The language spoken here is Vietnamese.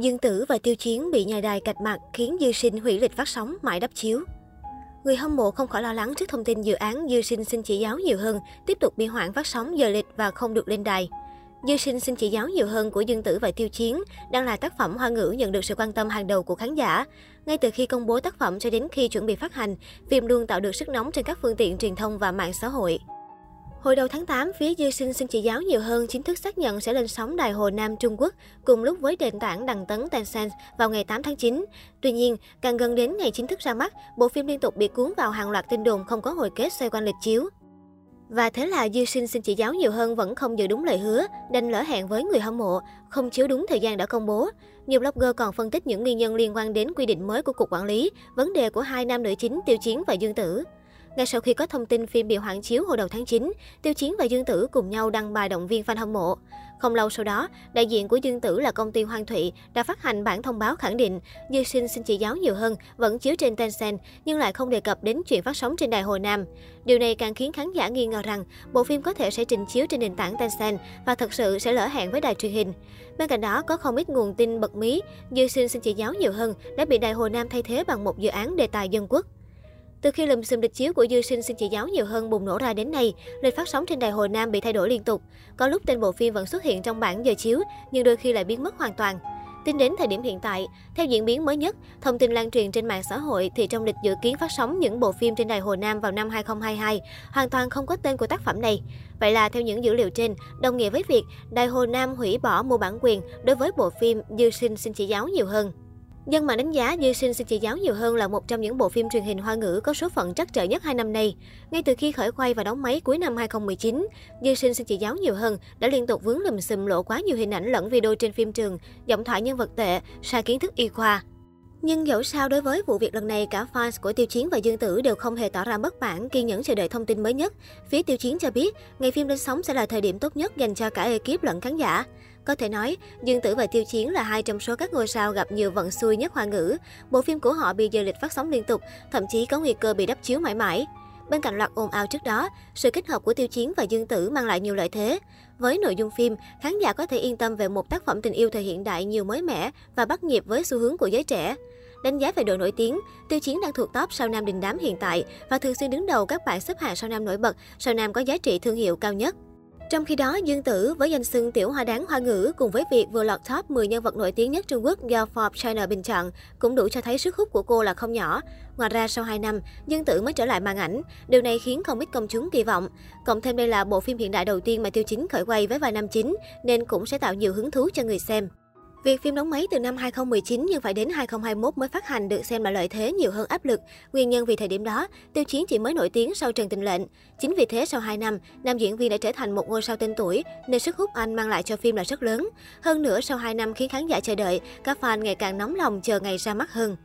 Dương Tử và Tiêu Chiến bị nhà đài cạch mặt khiến Dư Sinh hủy lịch phát sóng mãi đắp chiếu. Người hâm mộ không khỏi lo lắng trước thông tin dự án Dư Sinh xin chỉ giáo nhiều hơn, tiếp tục bị hoãn phát sóng giờ lịch và không được lên đài. Dư Sinh xin chỉ giáo nhiều hơn của Dương Tử và Tiêu Chiến đang là tác phẩm hoa ngữ nhận được sự quan tâm hàng đầu của khán giả. Ngay từ khi công bố tác phẩm cho đến khi chuẩn bị phát hành, phim luôn tạo được sức nóng trên các phương tiện truyền thông và mạng xã hội. Hồi đầu tháng 8, phía Dư Sinh xin Chị giáo nhiều hơn chính thức xác nhận sẽ lên sóng Đài Hồ Nam Trung Quốc cùng lúc với nền tảng đằng tấn Tencent vào ngày 8 tháng 9. Tuy nhiên, càng gần đến ngày chính thức ra mắt, bộ phim liên tục bị cuốn vào hàng loạt tin đồn không có hồi kết xoay quanh lịch chiếu. Và thế là Dư Sinh xin Chị giáo nhiều hơn vẫn không giữ đúng lời hứa, đành lỡ hẹn với người hâm mộ, không chiếu đúng thời gian đã công bố. Nhiều blogger còn phân tích những nguyên nhân liên quan đến quy định mới của Cục Quản lý, vấn đề của hai nam nữ chính Tiêu Chiến và Dương Tử. Ngay sau khi có thông tin phim bị hoãn chiếu hồi đầu tháng 9, Tiêu Chiến và Dương Tử cùng nhau đăng bài động viên fan hâm mộ. Không lâu sau đó, đại diện của Dương Tử là công ty Hoang Thụy đã phát hành bản thông báo khẳng định Dư Sinh xin chỉ giáo nhiều hơn vẫn chiếu trên Tencent nhưng lại không đề cập đến chuyện phát sóng trên đài Hồ Nam. Điều này càng khiến khán giả nghi ngờ rằng bộ phim có thể sẽ trình chiếu trên nền tảng Tencent và thật sự sẽ lỡ hẹn với đài truyền hình. Bên cạnh đó, có không ít nguồn tin bật mí Dư Sinh xin chỉ giáo nhiều hơn đã bị đài Hồ Nam thay thế bằng một dự án đề tài dân quốc. Từ khi lùm xùm lịch chiếu của Dư Sinh xin chỉ giáo nhiều hơn bùng nổ ra đến nay, lịch phát sóng trên đài Hồ Nam bị thay đổi liên tục. Có lúc tên bộ phim vẫn xuất hiện trong bảng giờ chiếu, nhưng đôi khi lại biến mất hoàn toàn. Tính đến thời điểm hiện tại, theo diễn biến mới nhất, thông tin lan truyền trên mạng xã hội thì trong lịch dự kiến phát sóng những bộ phim trên đài Hồ Nam vào năm 2022, hoàn toàn không có tên của tác phẩm này. Vậy là theo những dữ liệu trên, đồng nghĩa với việc đài Hồ Nam hủy bỏ mua bản quyền đối với bộ phim Dư Sinh xin chỉ giáo nhiều hơn. Dân mạng đánh giá Dư Sinh xin chị giáo nhiều hơn là một trong những bộ phim truyền hình hoa ngữ có số phận trắc trở nhất hai năm nay. Ngay từ khi khởi quay và đóng máy cuối năm 2019, Dư Sinh xin chị giáo nhiều hơn đã liên tục vướng lùm xùm lộ quá nhiều hình ảnh lẫn video trên phim trường, giọng thoại nhân vật tệ, sai kiến thức y khoa. Nhưng dẫu sao đối với vụ việc lần này, cả fans của Tiêu Chiến và Dương Tử đều không hề tỏ ra bất mãn, kiên nhẫn chờ đợi thông tin mới nhất. Phía Tiêu Chiến cho biết, ngày phim lên sóng sẽ là thời điểm tốt nhất dành cho cả ekip lẫn khán giả. Có thể nói, Dương Tử và Tiêu Chiến là hai trong số các ngôi sao gặp nhiều vận xui nhất hoa ngữ. Bộ phim của họ bị giờ lịch phát sóng liên tục, thậm chí có nguy cơ bị đắp chiếu mãi mãi. Bên cạnh loạt ồn ào trước đó, sự kết hợp của Tiêu Chiến và Dương Tử mang lại nhiều lợi thế. Với nội dung phim, khán giả có thể yên tâm về một tác phẩm tình yêu thời hiện đại nhiều mới mẻ và bắt nhịp với xu hướng của giới trẻ. Đánh giá về độ nổi tiếng, Tiêu Chiến đang thuộc top sao nam đình đám hiện tại và thường xuyên đứng đầu các bảng xếp hạng sao nam nổi bật, sao nam có giá trị thương hiệu cao nhất. Trong khi đó, Dương Tử với danh xưng tiểu hoa đáng hoa ngữ cùng với việc vừa lọt top 10 nhân vật nổi tiếng nhất Trung Quốc do Forbes China bình chọn cũng đủ cho thấy sức hút của cô là không nhỏ. Ngoài ra, sau 2 năm, Dương Tử mới trở lại màn ảnh. Điều này khiến không ít công chúng kỳ vọng. Cộng thêm đây là bộ phim hiện đại đầu tiên mà Tiêu Chính khởi quay với vài năm chính, nên cũng sẽ tạo nhiều hứng thú cho người xem. Việc phim đóng máy từ năm 2019 nhưng phải đến 2021 mới phát hành được xem là lợi thế nhiều hơn áp lực. Nguyên nhân vì thời điểm đó, Tiêu Chiến chỉ mới nổi tiếng sau Trần Tình Lệnh. Chính vì thế sau 2 năm, nam diễn viên đã trở thành một ngôi sao tên tuổi, nên sức hút anh mang lại cho phim là rất lớn. Hơn nữa, sau 2 năm khiến khán giả chờ đợi, các fan ngày càng nóng lòng chờ ngày ra mắt hơn.